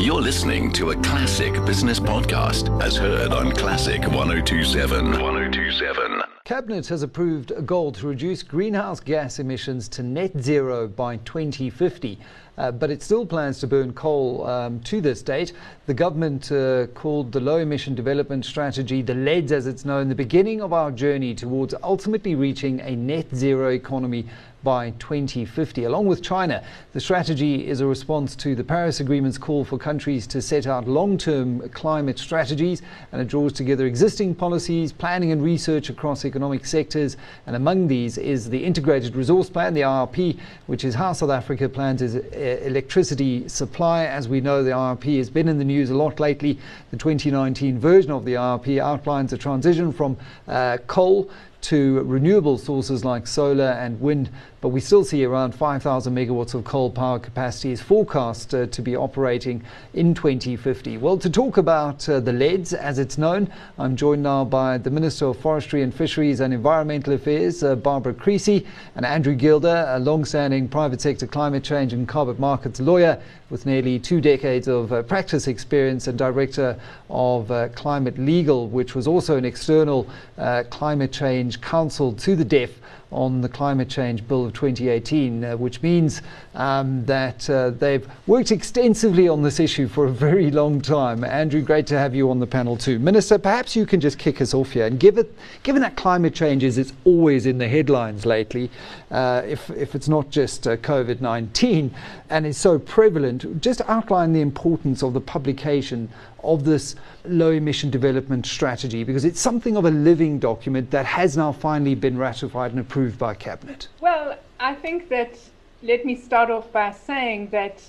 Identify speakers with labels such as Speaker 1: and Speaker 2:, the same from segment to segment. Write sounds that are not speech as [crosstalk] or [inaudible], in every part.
Speaker 1: You're listening to a classic business podcast as heard on Classic 1027. 1027.
Speaker 2: Cabinet has approved a goal to reduce greenhouse gas emissions to net zero by 2050. Uh, but it still plans to burn coal um, to this date. The government uh, called the Low Emission Development Strategy, the LEDS as it's known, the beginning of our journey towards ultimately reaching a net zero economy by 2050. Along with China, the strategy is a response to the Paris Agreement's call for countries to set out long term climate strategies and it draws together existing policies, planning and research across economic sectors. And among these is the Integrated Resource Plan, the IRP, which is how South Africa plans its uh, electricity supply. As we know, the IRP has been in the news a lot lately. The 2019 version of the IRP outlines a transition from uh, coal to renewable sources like solar and wind, but we still see around 5,000 megawatts of coal power capacity is forecast uh, to be operating in 2050. Well, to talk about uh, the LEDS, as it's known, I'm joined now by the Minister of Forestry and Fisheries and Environmental Affairs, uh, Barbara Creecy, and Andrew Gilder, a long-standing private sector climate change and carbon markets lawyer with nearly two decades of uh, practice experience and director of uh, Climate Legal, which was also an external uh, climate change counsel to the DEF on the Climate Change Bill of 2018, uh, which means um, that uh, they've worked extensively on this issue for a very long time. Andrew, great to have you on the panel too. Minister, perhaps you can just kick us off here. And give it, given that climate change is it's always in the headlines lately, uh, if, if it's not just uh, COVID 19 and is so prevalent, just outline the importance of the publication of this low emission development strategy because it's something of a living document that has now finally been ratified and approved by Cabinet?
Speaker 3: Well, I think that let me start off by saying that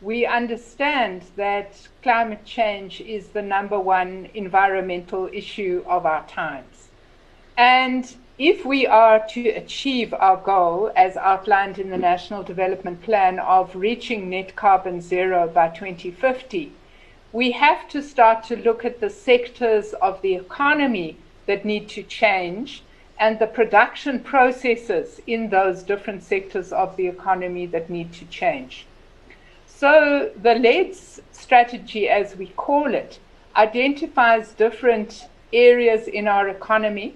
Speaker 3: we understand that climate change is the number one environmental issue of our times. And if we are to achieve our goal, as outlined in the National Development Plan, of reaching net carbon zero by 2050, we have to start to look at the sectors of the economy that need to change and the production processes in those different sectors of the economy that need to change. So, the LEDS strategy, as we call it, identifies different areas in our economy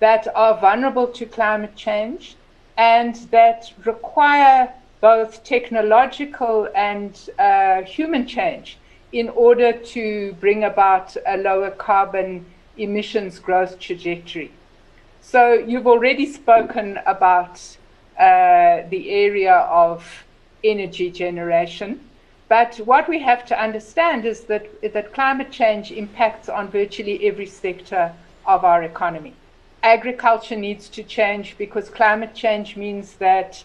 Speaker 3: that are vulnerable to climate change and that require both technological and uh, human change in order to bring about a lower carbon emissions growth trajectory. So you've already spoken about uh, the area of energy generation. But what we have to understand is that, that climate change impacts on virtually every sector of our economy. Agriculture needs to change because climate change means that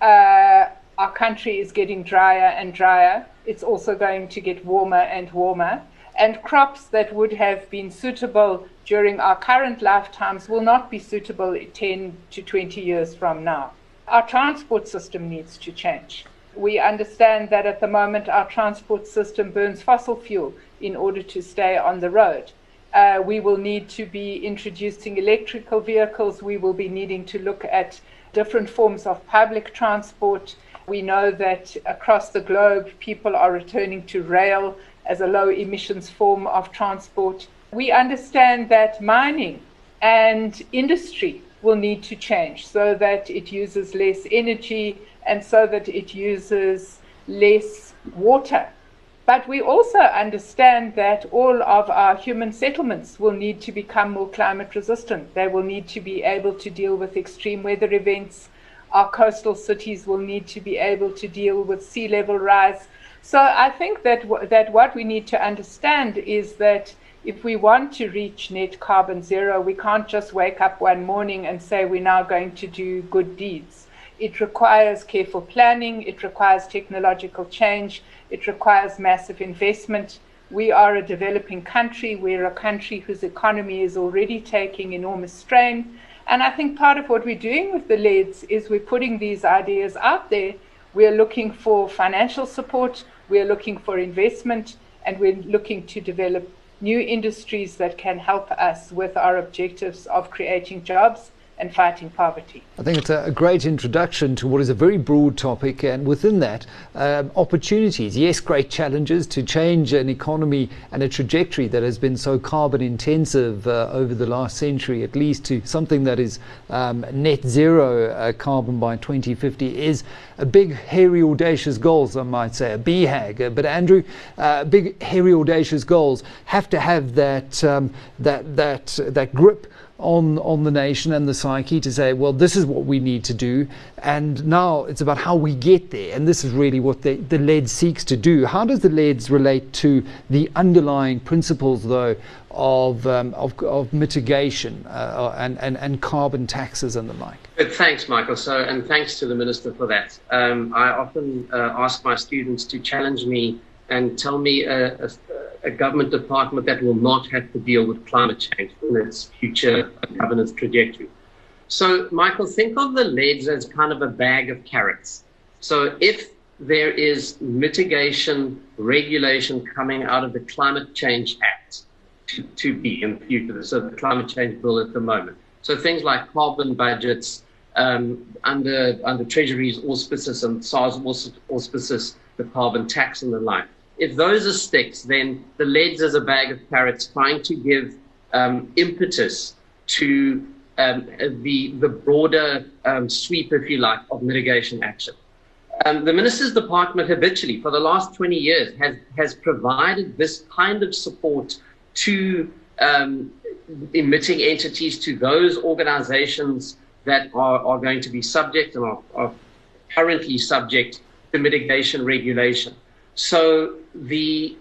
Speaker 3: uh, our country is getting drier and drier. It's also going to get warmer and warmer. And crops that would have been suitable during our current lifetimes will not be suitable 10 to 20 years from now. Our transport system needs to change. We understand that at the moment our transport system burns fossil fuel in order to stay on the road. Uh, we will need to be introducing electrical vehicles. We will be needing to look at different forms of public transport. We know that across the globe, people are returning to rail as a low emissions form of transport. We understand that mining and industry will need to change so that it uses less energy and so that it uses less water. But we also understand that all of our human settlements will need to become more climate resistant. They will need to be able to deal with extreme weather events our coastal cities will need to be able to deal with sea level rise. So I think that w- that what we need to understand is that if we want to reach net carbon zero, we can't just wake up one morning and say we're now going to do good deeds. It requires careful planning, it requires technological change, it requires massive investment. We are a developing country, we're a country whose economy is already taking enormous strain. And I think part of what we're doing with the LEDS is we're putting these ideas out there. We're looking for financial support, we're looking for investment, and we're looking to develop new industries that can help us with our objectives of creating jobs, and fighting poverty.
Speaker 2: I think it's a, great introduction to what is a very broad topic, and within that, um, opportunities. Yes, great challenges to change an economy and a trajectory that has been so carbon intensive uh, over the last century, at least to something that is um, net zero uh, carbon by 2050, is a big, hairy, audacious goals, I might say, a BHAG. Uh, but Andrew, uh, big, hairy, audacious goals have to have that um, that that that grip on, on the nation and the psyche to say, well, this is what we need to do. And now it's about how we get there. And this is really what the, the LEDS seeks to do. How does the LEDS relate to the underlying principles, though, of, um, of, of, mitigation uh, and, and, and carbon taxes and the like?
Speaker 4: Thanks, Michael. So, and thanks to the Minister for that. Um, I often uh, ask my students to challenge me and tell me a, a, a, government department that will not have to deal with climate change in its future governance trajectory. So, Michael, think of the LEDS as kind of a bag of carrots. So, if there is mitigation regulation coming out of the Climate Change Act to, to be in the future, so the climate change bill at the moment. So, things like carbon budgets um, under, under Treasury's auspices and SARS auspices, the carbon tax and the like if those are sticks, then the LEDS is a bag of carrots trying to give um, impetus to um, the, the broader um, sweep, if you like, of mitigation action. Um, the Minister's Department habitually, for the last 20 years, has, has provided this kind of support to um, emitting entities, to those organizations that are, are going to be subject and are, are currently subject to mitigation regulation. So the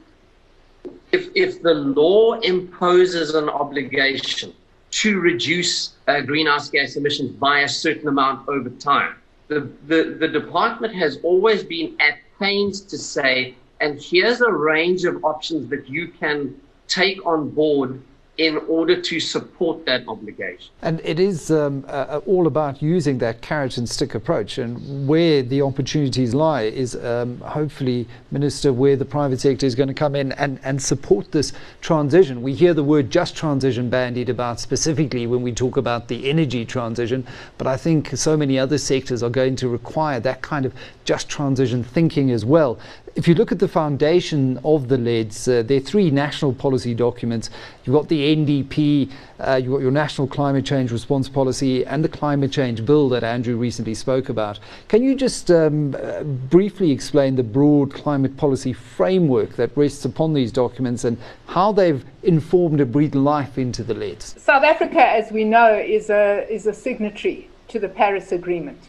Speaker 4: if, if the law imposes an obligation to reduce uh, greenhouse gas emissions by a certain amount over time, the, the, the department has always been at pains to say, and here's a range of options that you can take on board in order to support that obligation.
Speaker 2: And it is um, uh, all about using that carrot and stick approach. And where the opportunities lie is um, hopefully, Minister, where the private sector is going to come in and, and support this transition. We hear the word just transition bandied about specifically when we talk about the energy transition, but I think so many other sectors are going to require that kind of just transition thinking as well if you look at the foundation of the LEDS, uh, there are three national policy documents. You've got the NDP, uh, you've got your National Climate Change Response Policy, and the Climate Change Bill that Andrew recently spoke about. Can you just um, uh, briefly explain the broad climate policy framework that rests upon these documents and how they've informed and breathed life into the LEDS?
Speaker 3: South Africa, as we know, is a, is a signatory to the Paris Agreement.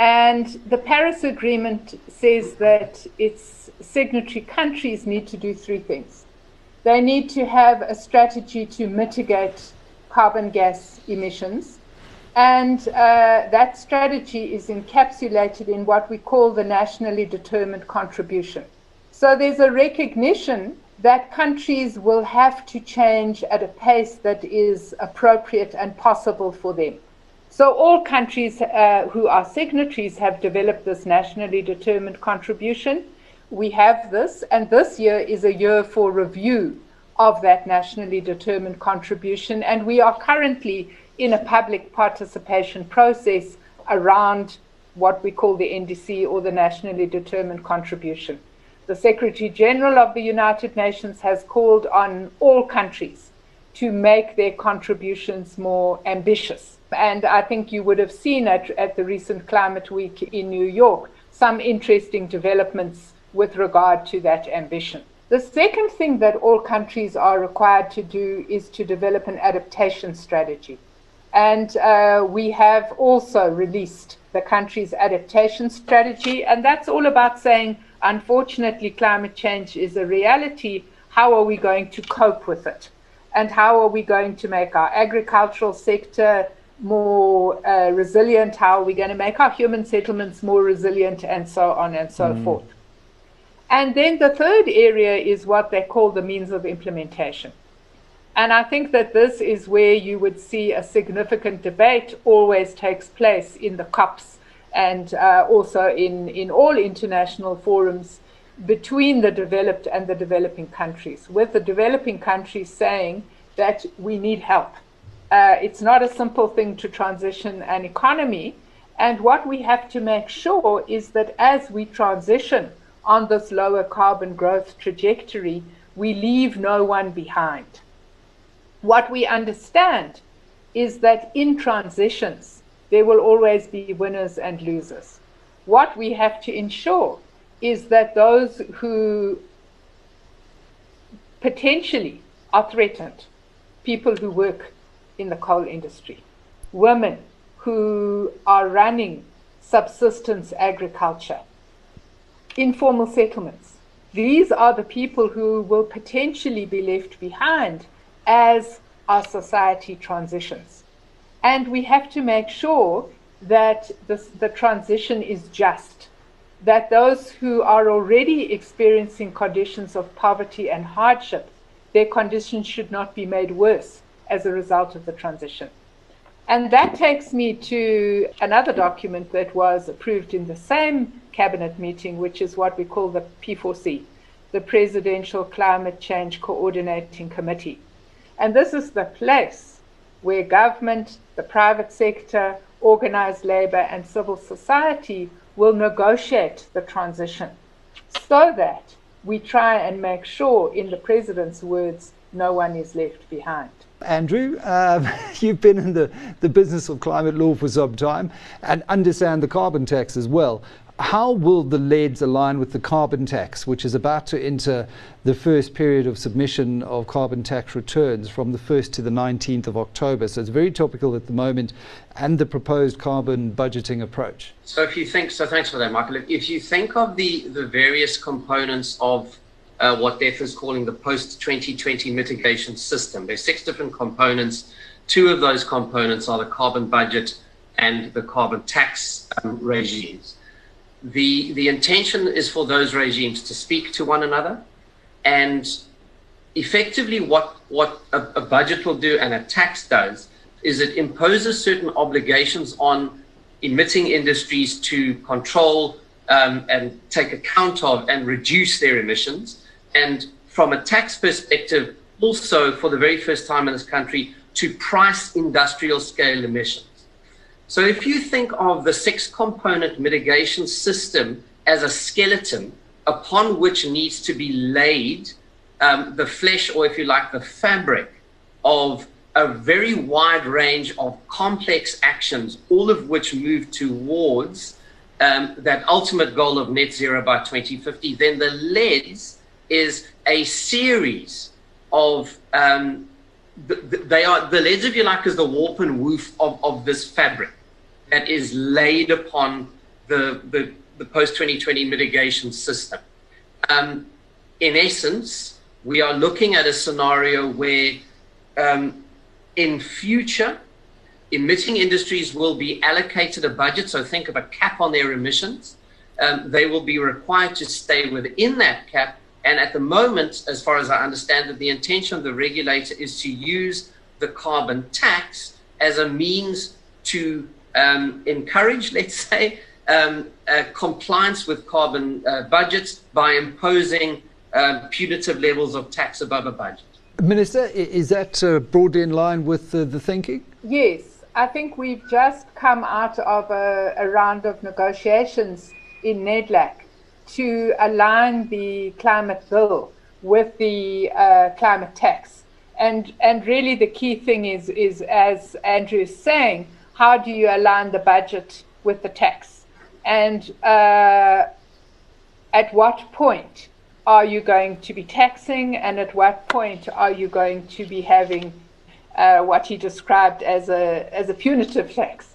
Speaker 3: And the Paris Agreement says that its signatory countries need to do three things. They need to have a strategy to mitigate carbon gas emissions. And uh, that strategy is encapsulated in what we call the nationally determined contribution. So there's a recognition that countries will have to change at a pace that is appropriate and possible for them. So all countries uh, who are signatories have developed this nationally determined contribution. We have this, and this year is a year for review of that nationally determined contribution, and we are currently in a public participation process around what we call the NDC or the nationally determined contribution. The Secretary General of the United Nations has called on all countries to make their contributions more ambitious and I think you would have seen at, at the recent Climate Week in New York some interesting developments with regard to that ambition. The second thing that all countries are required to do is to develop an adaptation strategy. And uh, we have also released the country's adaptation strategy. And that's all about saying, unfortunately, climate change is a reality. How are we going to cope with it? And how are we going to make our agricultural sector more uh, resilient? How are we going to make our human settlements more resilient, and so on and so mm. forth? And then the third area is what they call the means of implementation. And I think that this is where you would see a significant debate always takes place in the COPs and uh, also in, in all international forums between the developed and the developing countries, with the developing countries saying that we need help Uh, it's not a simple thing to transition an economy. And what we have to make sure is that as we transition on this lower carbon growth trajectory, we leave no one behind. What we understand is that in transitions, there will always be winners and losers. What we have to ensure is that those who potentially are threatened, people who work in the coal industry, women who are running subsistence agriculture, informal settlements. These are the people who will potentially be left behind as our society transitions. And we have to make sure that this, the transition is just, that those who are already experiencing conditions of poverty and hardship, their conditions should not be made worse as a result of the transition. And that takes me to another document that was approved in the same cabinet meeting, which is what we call the P4C, the Presidential Climate Change Coordinating Committee. And this is the place where government, the private sector, organized labor, and civil society will negotiate the transition so that we try and make sure, in the president's words, no one is left behind.
Speaker 2: Andrew, uh, [laughs] you've been in the, the business of climate law for some time and understand the carbon tax as well. How will the LEDS align with the carbon tax, which is about to enter the first period of submission of carbon tax returns from the 1st to the 19th of October? So it's very topical at the moment, and the proposed carbon budgeting approach.
Speaker 4: So if you think, so thanks for that, Michael. If you think of the, the various components of uh, what DEF is calling the post 2020 mitigation system. There's six different components. Two of those components are the carbon budget and the carbon tax um, regimes. The, the intention is for those regimes to speak to one another and effectively what, what a, a budget will do and a tax does is it imposes certain obligations on emitting industries to control um, and take account of and reduce their emissions and from a tax perspective, also for the very first time in this country, to price industrial scale emissions. So if you think of the six component mitigation system as a skeleton upon which needs to be laid um, the flesh, or if you like, the fabric of a very wide range of complex actions, all of which move towards um, that ultimate goal of net zero by 2050, then the LEDS is a series of um, they are the LEDS, if you like, is the warp and woof of, of this fabric that is laid upon the the, the post 2020 mitigation system. Um, in essence, we are looking at a scenario where um, in future emitting industries will be allocated a budget. So think of a cap on their emissions. Um, they will be required to stay within that cap and at the moment, as far as I understand it, the intention of the regulator is to use the carbon tax as a means to um, encourage, [laughs] let's say, um, uh, compliance with carbon uh, budgets by imposing uh, punitive levels of tax above a budget.
Speaker 2: Minister, is that uh, broadly in line with the thinking?
Speaker 3: Yes. I think we've just come out of a, a round of negotiations in NEDLAC to align the climate bill with the uh, climate tax. And, and really the key thing is, is, as Andrew is saying, how do you align the budget with the tax? And uh, at what point are you going to be taxing, and at what point are you going to be having uh, what he described as a, as a punitive tax?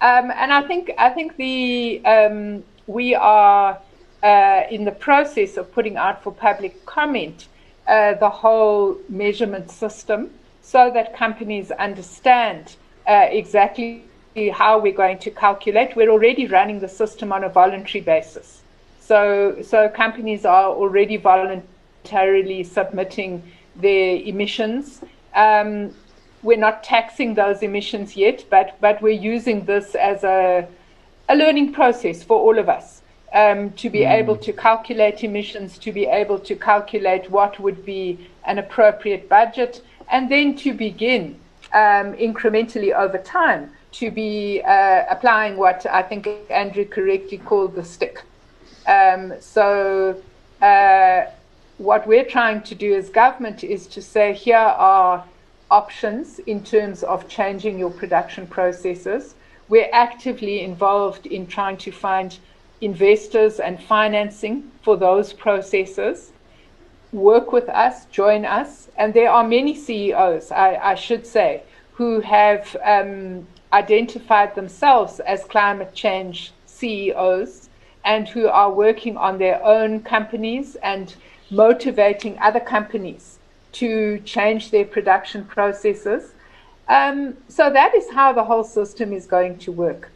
Speaker 3: Um, and I think, I think the, um, we are uh, in the process of putting out for public comment uh, the whole measurement system so that companies understand uh, exactly how we're going to calculate. We're already running the system on a voluntary basis. So, so companies are already voluntarily submitting their emissions. Um, we're not taxing those emissions yet, but, but we're using this as a, a learning process for all of us um, to be mm. able to calculate emissions, to be able to calculate what would be an appropriate budget, and then to begin um, incrementally over time to be uh, applying what I think Andrew correctly called the stick. Um, so, uh, what we're trying to do as government is to say here are options in terms of changing your production processes. We're actively involved in trying to find investors and financing for those processes. Work with us, join us. And there are many CEOs, I, I should say, who have um, identified themselves as climate change CEOs and who are working on their own companies and motivating other companies to change their production processes. Um, so that is how the whole system is going to work.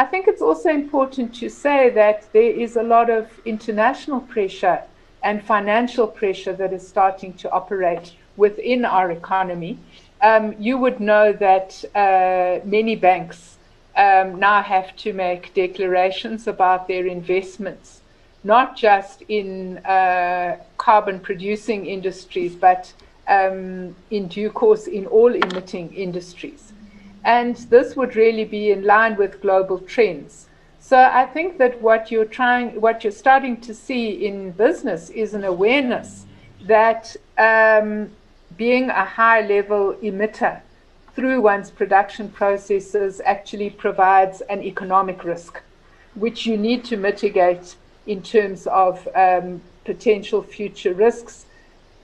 Speaker 3: I think it's also important to say that there is a lot of international pressure and financial pressure that is starting to operate within our economy. Um, you would know that uh, many banks um, now have to make declarations about their investments, not just in uh, carbon producing industries, but um, in due course in all emitting industries. And this would really be in line with global trends. So I think that what you're trying, what you're starting to see in business is an awareness that um, being a high level emitter through one's production processes actually provides an economic risk, which you need to mitigate in terms of um, potential future risks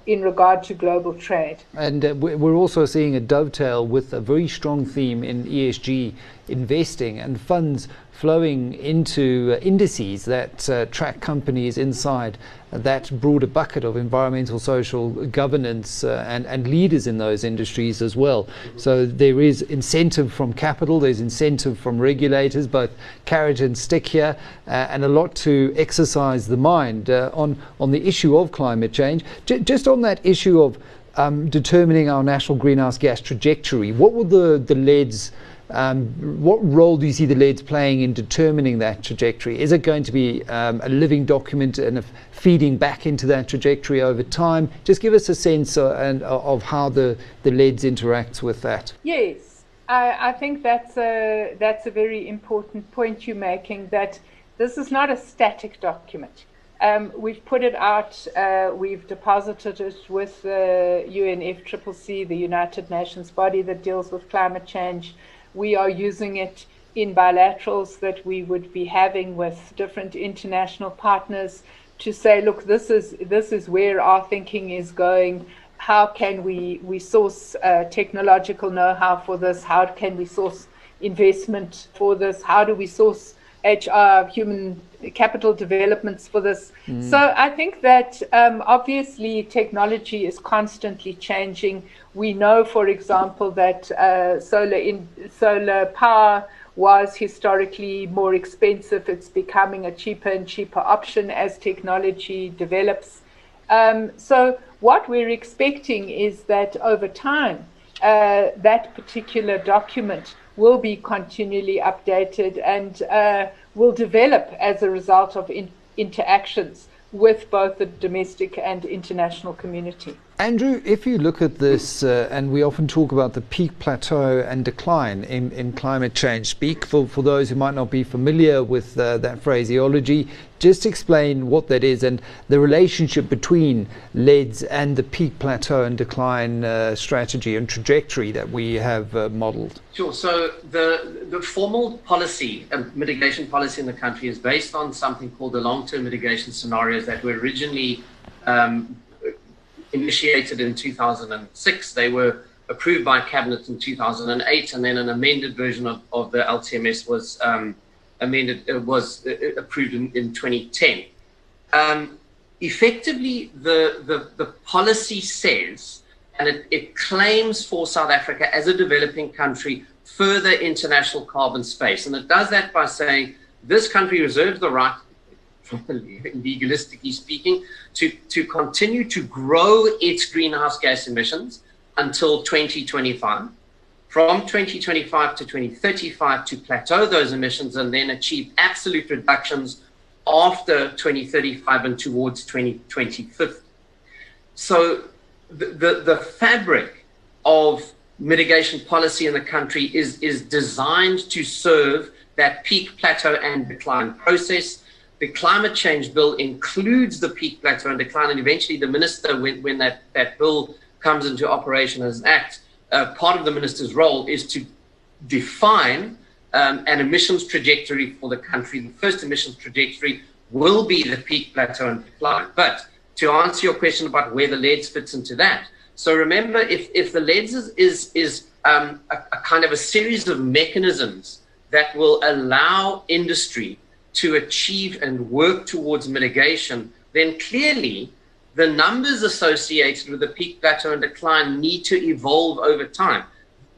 Speaker 3: in regard to global trade.
Speaker 2: And uh, we're also seeing a dovetail with a very strong theme in ESG investing and funds flowing into uh, indices that uh, track companies inside that broader bucket of environmental, social governance uh, and, and leaders in those industries as well. So there is incentive from capital, there's incentive from regulators, both carrot and stick here, uh, and a lot to exercise the mind uh, on, on the issue of climate change. J- just on that issue of um, determining our national greenhouse gas trajectory, what were the, the LEDS? Um, what role do you see the LEDS playing in determining that trajectory? Is it going to be um, a living document and feeding back into that trajectory over time? Just give us a sense uh, and, uh, of how the, the LEDS interacts with that.
Speaker 3: Yes, I, I think that's a, that's a very important point you're making that this is not a static document. Um, we've put it out, uh, we've deposited it with the UNFCCC, the United Nations body that deals with climate change. We are using it in bilaterals that we would be having with different international partners to say, look, this is this is where our thinking is going. How can we we source uh, technological know-how for this? How can we source investment for this? How do we source HR, human capital developments for this? Mm. So I think that um, obviously technology is constantly changing. We know, for example, that uh, solar in solar power was historically more expensive. It's becoming a cheaper and cheaper option as technology develops. Um, so what we're expecting is that over time, uh, that particular document will be continually updated and uh, will develop as a result of in- interactions with both the domestic and international community.
Speaker 2: Andrew, if you look at this, uh, and we often talk about the peak, plateau, and decline in, in climate change speak, for, for those who might not be familiar with uh, that phraseology, just explain what that is and the relationship between LEDS and the peak, plateau, and decline uh, strategy and trajectory that we have uh, modeled.
Speaker 4: Sure. So, the, the formal policy, uh, mitigation policy in the country is based on something called the long term mitigation scenarios that were originally. Um, initiated in 2006. They were approved by cabinet in 2008, and then an amended version of, of the LTMS was um, amended uh, was approved in, in 2010. Um, effectively, the, the the policy says, and it, it claims for South Africa as a developing country further international carbon space, and it does that by saying this country reserves the right [laughs] legalistically speaking, to, to continue to grow its greenhouse gas emissions until 2025. From 2025 to 2035 to plateau those emissions and then achieve absolute reductions after 2035 and towards 2025. So the, the, the fabric of mitigation policy in the country is, is designed to serve that peak plateau and decline process. The climate change bill includes the peak plateau and decline, and eventually the minister, when, when that, that bill comes into operation as an act, uh, part of the minister's role is to define um, an emissions trajectory for the country. The first emissions trajectory will be the peak plateau and decline. But to answer your question about where the LEDS fits into that, so remember, if, if the LEDS is, is, is um, a, a kind of a series of mechanisms that will allow industry to achieve and work towards mitigation, then clearly the numbers associated with the peak plateau and decline need to evolve over time.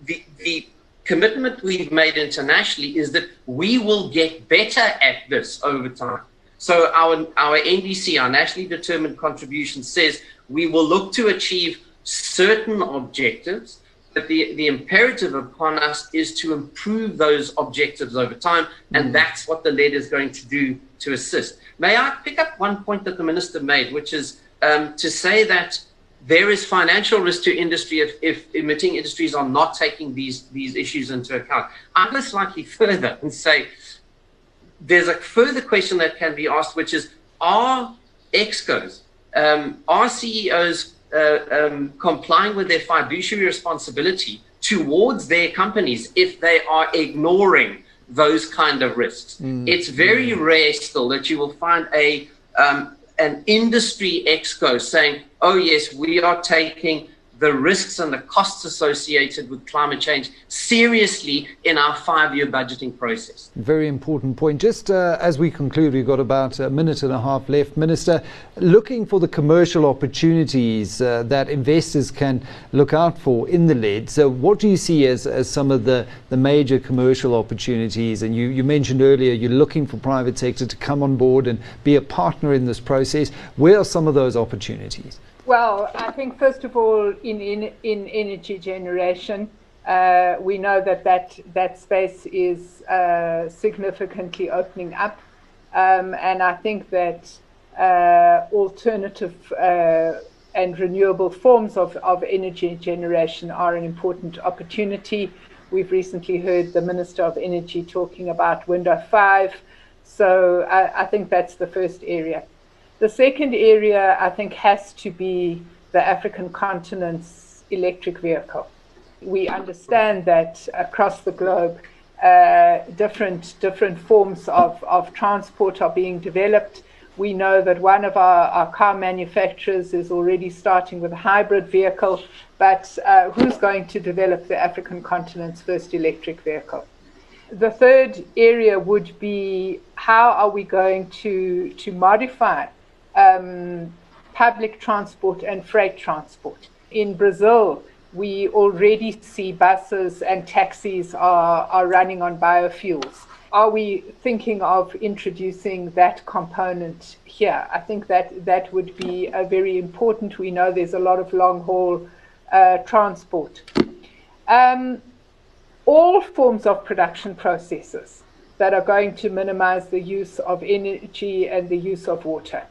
Speaker 4: The, the commitment we've made internationally is that we will get better at this over time. So our, our NDC, our nationally determined contribution says we will look to achieve certain objectives, but the, the imperative upon us is to improve those objectives over time, and mm. that's what the lead is going to do to assist. May I pick up one point that the minister made, which is um, to say that there is financial risk to industry if, if emitting industries are not taking these, these issues into account. I'm going slightly [laughs] further and say there's a further question that can be asked, which is are excos, um, are CEOs uh, um, complying with their fiduciary responsibility towards their companies if they are ignoring those kind of risks? Mm. It's very mm. rare still that you will find a um, an industry exco saying, "Oh yes, we are taking the risks and the costs associated with climate change seriously in our five year budgeting process.
Speaker 2: Very important point. Just uh, as we conclude, we've got about a minute and a half left. Minister, looking for the commercial opportunities uh, that investors can look out for in the lead. So, what do you see as, as some of the, the major commercial opportunities? And you, you mentioned earlier you're looking for private sector to come on board and be a partner in this process. Where are some of those opportunities?
Speaker 3: Well, I think first of all, in in, in energy generation, uh, we know that that, that space is uh, significantly opening up, um, and I think that uh, alternative uh, and renewable forms of, of energy generation are an important opportunity. We've recently heard the Minister of Energy talking about Window 5, so I, I think that's the first area. The second area, I think, has to be the African continent's electric vehicle. We understand that across the globe, uh, different different forms of, of transport are being developed. We know that one of our, our car manufacturers is already starting with a hybrid vehicle, but uh, who's going to develop the African continent's first electric vehicle? The third area would be how are we going to, to modify um, public transport and freight transport. In Brazil, we already see buses and taxis are, are running on biofuels. Are we thinking of introducing that component here? I think that that would be very important. We know there's a lot of long haul uh, transport. Um, all forms of production processes that are going to minimize the use of energy and the use of water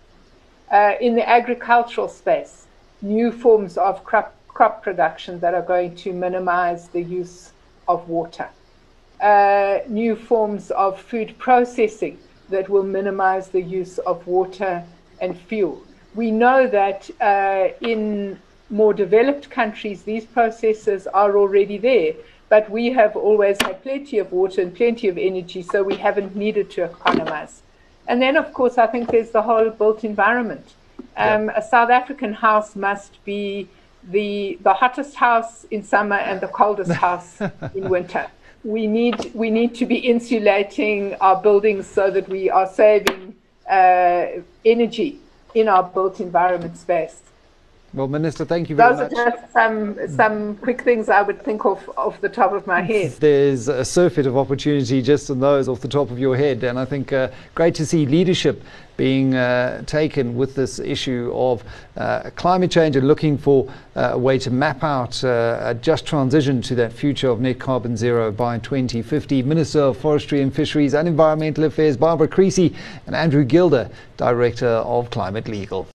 Speaker 3: uh, in the agricultural space, new forms of crop, crop production that are going to minimize the use of water, uh, new forms of food processing that will minimize the use of water and fuel. We know that uh, in more developed countries, these processes are already there, but we have always had plenty of water and plenty of energy, so we haven't needed to economize. And then, of course, I think there's the whole built environment. Um, yeah. A South African house must be the the hottest house in summer and the coldest [laughs] house in winter. We need we need to be insulating our buildings so that we are saving uh, energy in our built environment space.
Speaker 2: Well, Minister, thank you very
Speaker 3: Those
Speaker 2: much.
Speaker 3: Those are just some, some quick things I would think of off the top of my head.
Speaker 2: There's a surfeit of opportunity just in those off the top of your head. And I think uh, great to see leadership being uh, taken with this issue of uh, climate change and looking for uh, a way to map out uh, a just transition to that future of net carbon zero by 2050. Minister of Forestry and Fisheries and Environmental Affairs, Barbara Creecy, and Andrew Gilder, Director of Climate Legal.